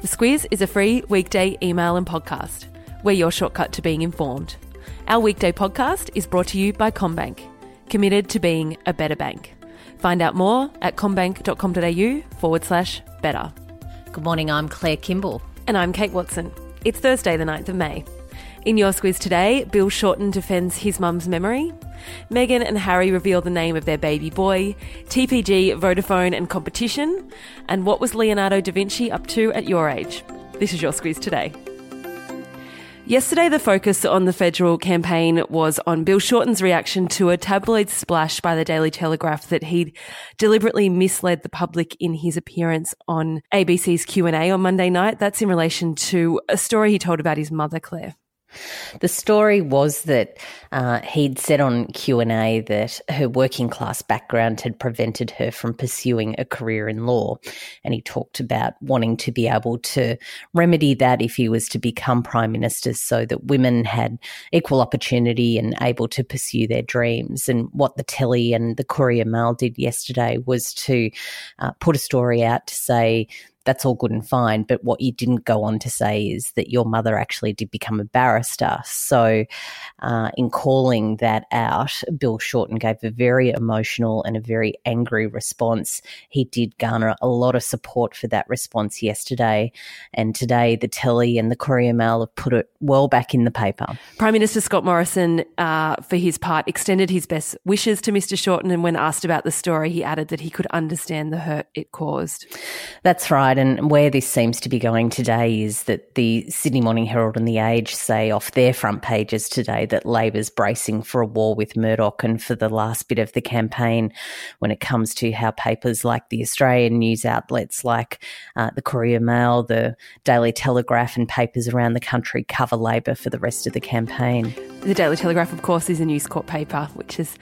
The Squiz is a free weekday email and podcast. We're your shortcut to being informed. Our weekday podcast is brought to you by CommBank, committed to being a better bank. Find out more at commbank.com.au forward slash better. Good morning, I'm Claire Kimball. And I'm Kate Watson. It's Thursday, the 9th of May. In your Squiz today, Bill Shorten defends his mum's memory. Meghan and Harry reveal the name of their baby boy. TPG, Vodafone and competition. And what was Leonardo da Vinci up to at your age? This is your Squiz today. Yesterday, the focus on the federal campaign was on Bill Shorten's reaction to a tabloid splash by the Daily Telegraph that he'd deliberately misled the public in his appearance on ABC's Q&A on Monday night. That's in relation to a story he told about his mother, Claire. The story was that uh, he'd said on Q and A that her working class background had prevented her from pursuing a career in law, and he talked about wanting to be able to remedy that if he was to become prime minister, so that women had equal opportunity and able to pursue their dreams. And what the Telly and the Courier Mail did yesterday was to uh, put a story out to say that's all good and fine. But what you didn't go on to say is that your mother actually did become a barrister. So, uh, in calling that out, Bill Shorten gave a very emotional and a very angry response. He did garner a lot of support for that response yesterday. And today, the Telly and the Courier Mail have put it well back in the paper. Prime Minister Scott Morrison, uh, for his part, extended his best wishes to Mr. Shorten. And when asked about the story, he added that he could understand the hurt it caused. That's right. And where this seems to be going today is that the Sydney Morning Herald and The Age say off their front pages today that Labor's bracing for a war with Murdoch and for the last bit of the campaign when it comes to how papers like the Australian news outlets like uh, the Courier Mail, the Daily Telegraph, and papers around the country cover Labor for the rest of the campaign. The Daily Telegraph, of course, is a News Corp paper, which is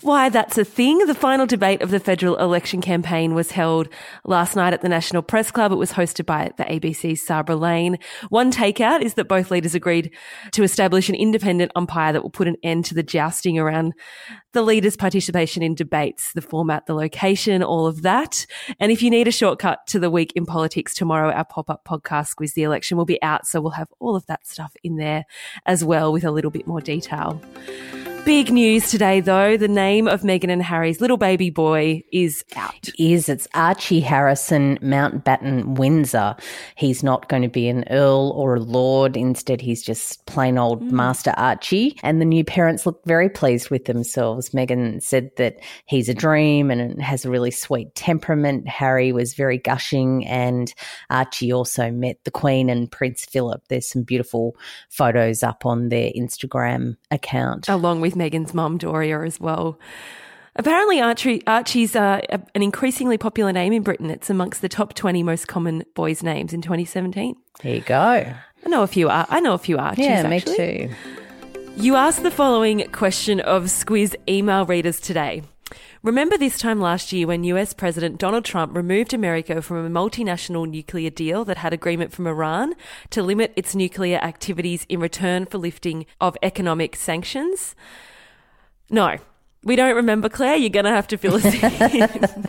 why that's a thing. The final debate of the federal election campaign was held last night at the National Press Club. It was hosted by the ABC's Sabra Lane. One takeout is that both leaders agreed to establish an independent umpire that will put an end to the jousting around the leaders' participation in debates, the format, the location, all of that. And if you need a shortcut to the week in politics tomorrow, our pop-up podcast Squiz, the election will be out. So we'll have all of that stuff in there as well with a little bit more detail. Big news today, though. The name of Meghan and Harry's little baby boy is out. Is it's Archie Harrison Mountbatten Windsor. He's not going to be an earl or a lord. Instead, he's just plain old mm. Master Archie. And the new parents look very pleased with themselves. Meghan said that he's a dream and has a really sweet temperament. Harry was very gushing, and Archie also met the Queen and Prince Philip. There's some beautiful photos up on their Instagram account, along with Meghan's mum, Doria, as well. Apparently, Archie, Archie's uh, an increasingly popular name in Britain. It's amongst the top 20 most common boys' names in 2017. There you go. I know a few. I know a few Archies. Yeah, me too. You asked the following question of Squiz email readers today. Remember this time last year when US President Donald Trump removed America from a multinational nuclear deal that had agreement from Iran to limit its nuclear activities in return for lifting of economic sanctions? No, we don't remember, Claire. You're going to have to fill us in.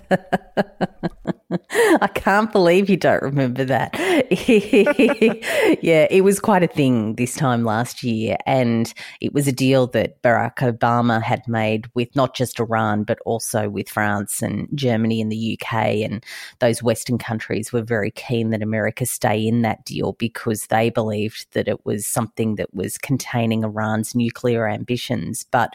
I can't believe you don't remember that. yeah, it was quite a thing this time last year. And it was a deal that Barack Obama had made with not just Iran, but also with France and Germany and the UK. And those Western countries were very keen that America stay in that deal because they believed that it was something that was containing Iran's nuclear ambitions. But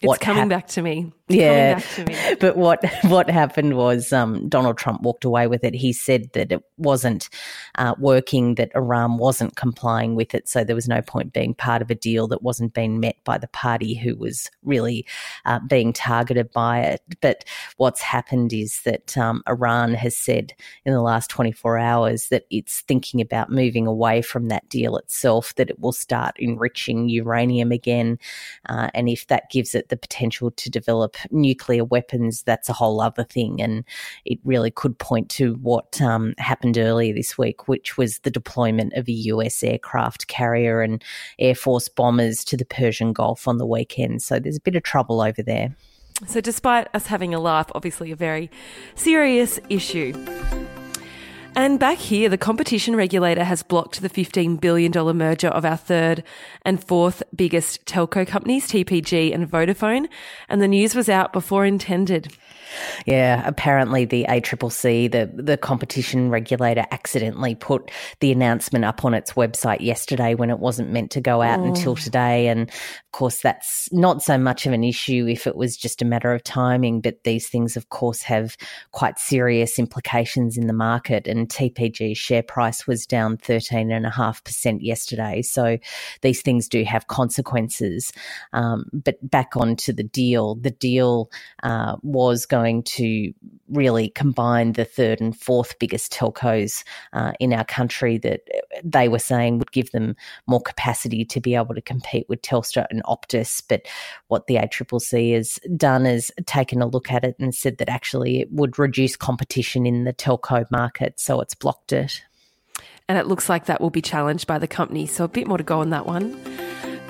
it's coming hap- back to me. Yeah, but what what happened was um, Donald Trump walked away with it. He said that it wasn't uh, working, that Iran wasn't complying with it, so there was no point being part of a deal that wasn't being met by the party who was really uh, being targeted by it. But what's happened is that um, Iran has said in the last 24 hours that it's thinking about moving away from that deal itself, that it will start enriching uranium again, uh, and if that gives it the potential to develop nuclear weapons, that's a whole other thing. And it really could point to what um, happened earlier this week, which was the deployment of a US aircraft carrier and Air Force bombers to the Persian Gulf on the weekend. So there's a bit of trouble over there. So, despite us having a laugh, obviously a very serious issue. And back here, the competition regulator has blocked the $15 billion merger of our third and fourth biggest telco companies, TPG and Vodafone. And the news was out before intended. Yeah, apparently the ACCC, the, the competition regulator, accidentally put the announcement up on its website yesterday when it wasn't meant to go out oh. until today. And of course, that's not so much of an issue if it was just a matter of timing, but these things, of course, have quite serious implications in the market. And TPG's share price was down 13.5% yesterday. So these things do have consequences. Um, but back onto the deal, the deal uh, was going going to really combine the third and fourth biggest telcos uh, in our country that they were saying would give them more capacity to be able to compete with Telstra and Optus. But what the ACCC has done is taken a look at it and said that actually it would reduce competition in the telco market, so it's blocked it. And it looks like that will be challenged by the company. So a bit more to go on that one.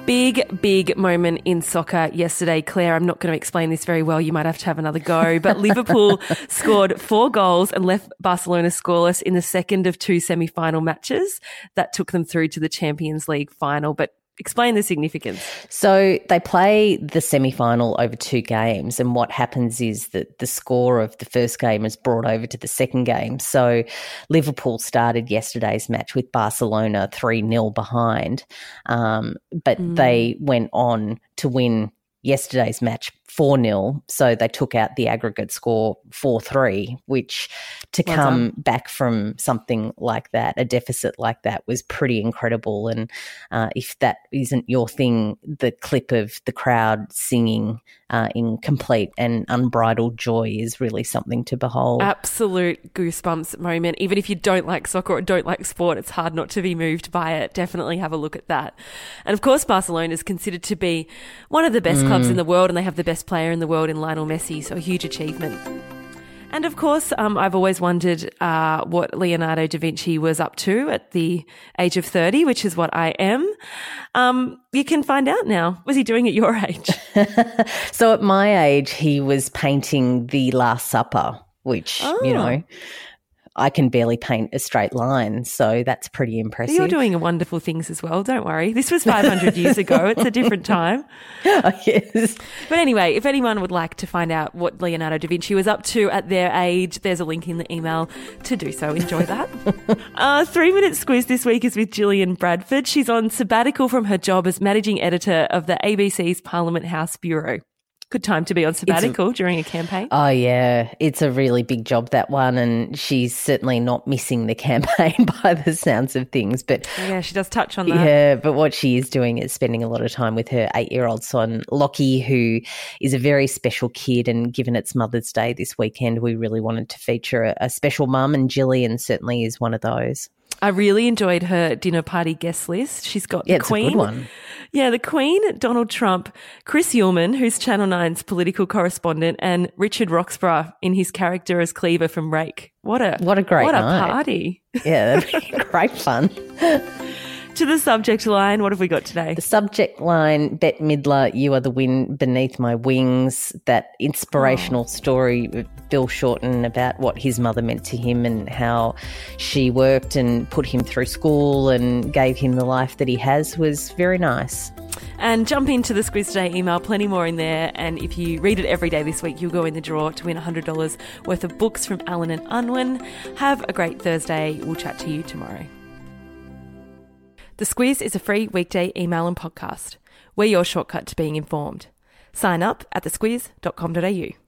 Big, big moment in soccer yesterday. Claire, I'm not going to explain this very well. You might have to have another go. But Liverpool scored four goals and left Barcelona scoreless in the second of two semi final matches that took them through to the Champions League final. But Explain the significance. So they play the semi final over two games, and what happens is that the score of the first game is brought over to the second game. So Liverpool started yesterday's match with Barcelona 3 0 behind, um, but mm. they went on to win yesterday's match 4 0. So they took out the aggregate score 4 3, which to well come done. back from something like that, a deficit like that, was pretty incredible. And uh, if that isn't your thing, the clip of the crowd singing uh, in complete and unbridled joy is really something to behold. Absolute goosebumps moment. Even if you don't like soccer or don't like sport, it's hard not to be moved by it. Definitely have a look at that. And of course, Barcelona is considered to be one of the best mm. clubs in the world, and they have the best player in the world in Lionel Messi, so a huge achievement. And of course, um, I've always wondered uh, what Leonardo da Vinci was up to at the age of 30, which is what I am. Um, you can find out now. Was he doing at your age? so at my age, he was painting The Last Supper, which, oh. you know, I can barely paint a straight line. So that's pretty impressive. You're doing wonderful things as well. Don't worry. This was 500 years ago. It's a different time. Oh, yes. But anyway, if anyone would like to find out what Leonardo da Vinci was up to at their age, there's a link in the email to do so. Enjoy that. uh, three minute squiz this week is with Gillian Bradford. She's on sabbatical from her job as managing editor of the ABC's Parliament House Bureau good time to be on sabbatical a, during a campaign. Oh yeah, it's a really big job that one, and she's certainly not missing the campaign by the sounds of things. But yeah, she does touch on that. Yeah, but what she is doing is spending a lot of time with her eight-year-old son Lockie, who is a very special kid. And given it's Mother's Day this weekend, we really wanted to feature a, a special mum, and Gillian certainly is one of those. I really enjoyed her dinner party guest list. She's got yeah, the Queen. Yeah, the Queen, Donald Trump, Chris Uhlmann, who's Channel 9's political correspondent, and Richard Roxburgh in his character as Cleaver from Rake. What a what a great what night. a party! Yeah, that'd be great fun. To the subject line. What have we got today? The subject line, Bette Midler, You Are the Wind Beneath My Wings, that inspirational oh. story of Bill Shorten about what his mother meant to him and how she worked and put him through school and gave him the life that he has was very nice. And jump into the Squiz Today email, plenty more in there. And if you read it every day this week, you'll go in the draw to win $100 worth of books from Allen and Unwin. Have a great Thursday. We'll chat to you tomorrow. The Squiz is a free weekday email and podcast. We're your shortcut to being informed. Sign up at thesquiz.com.au.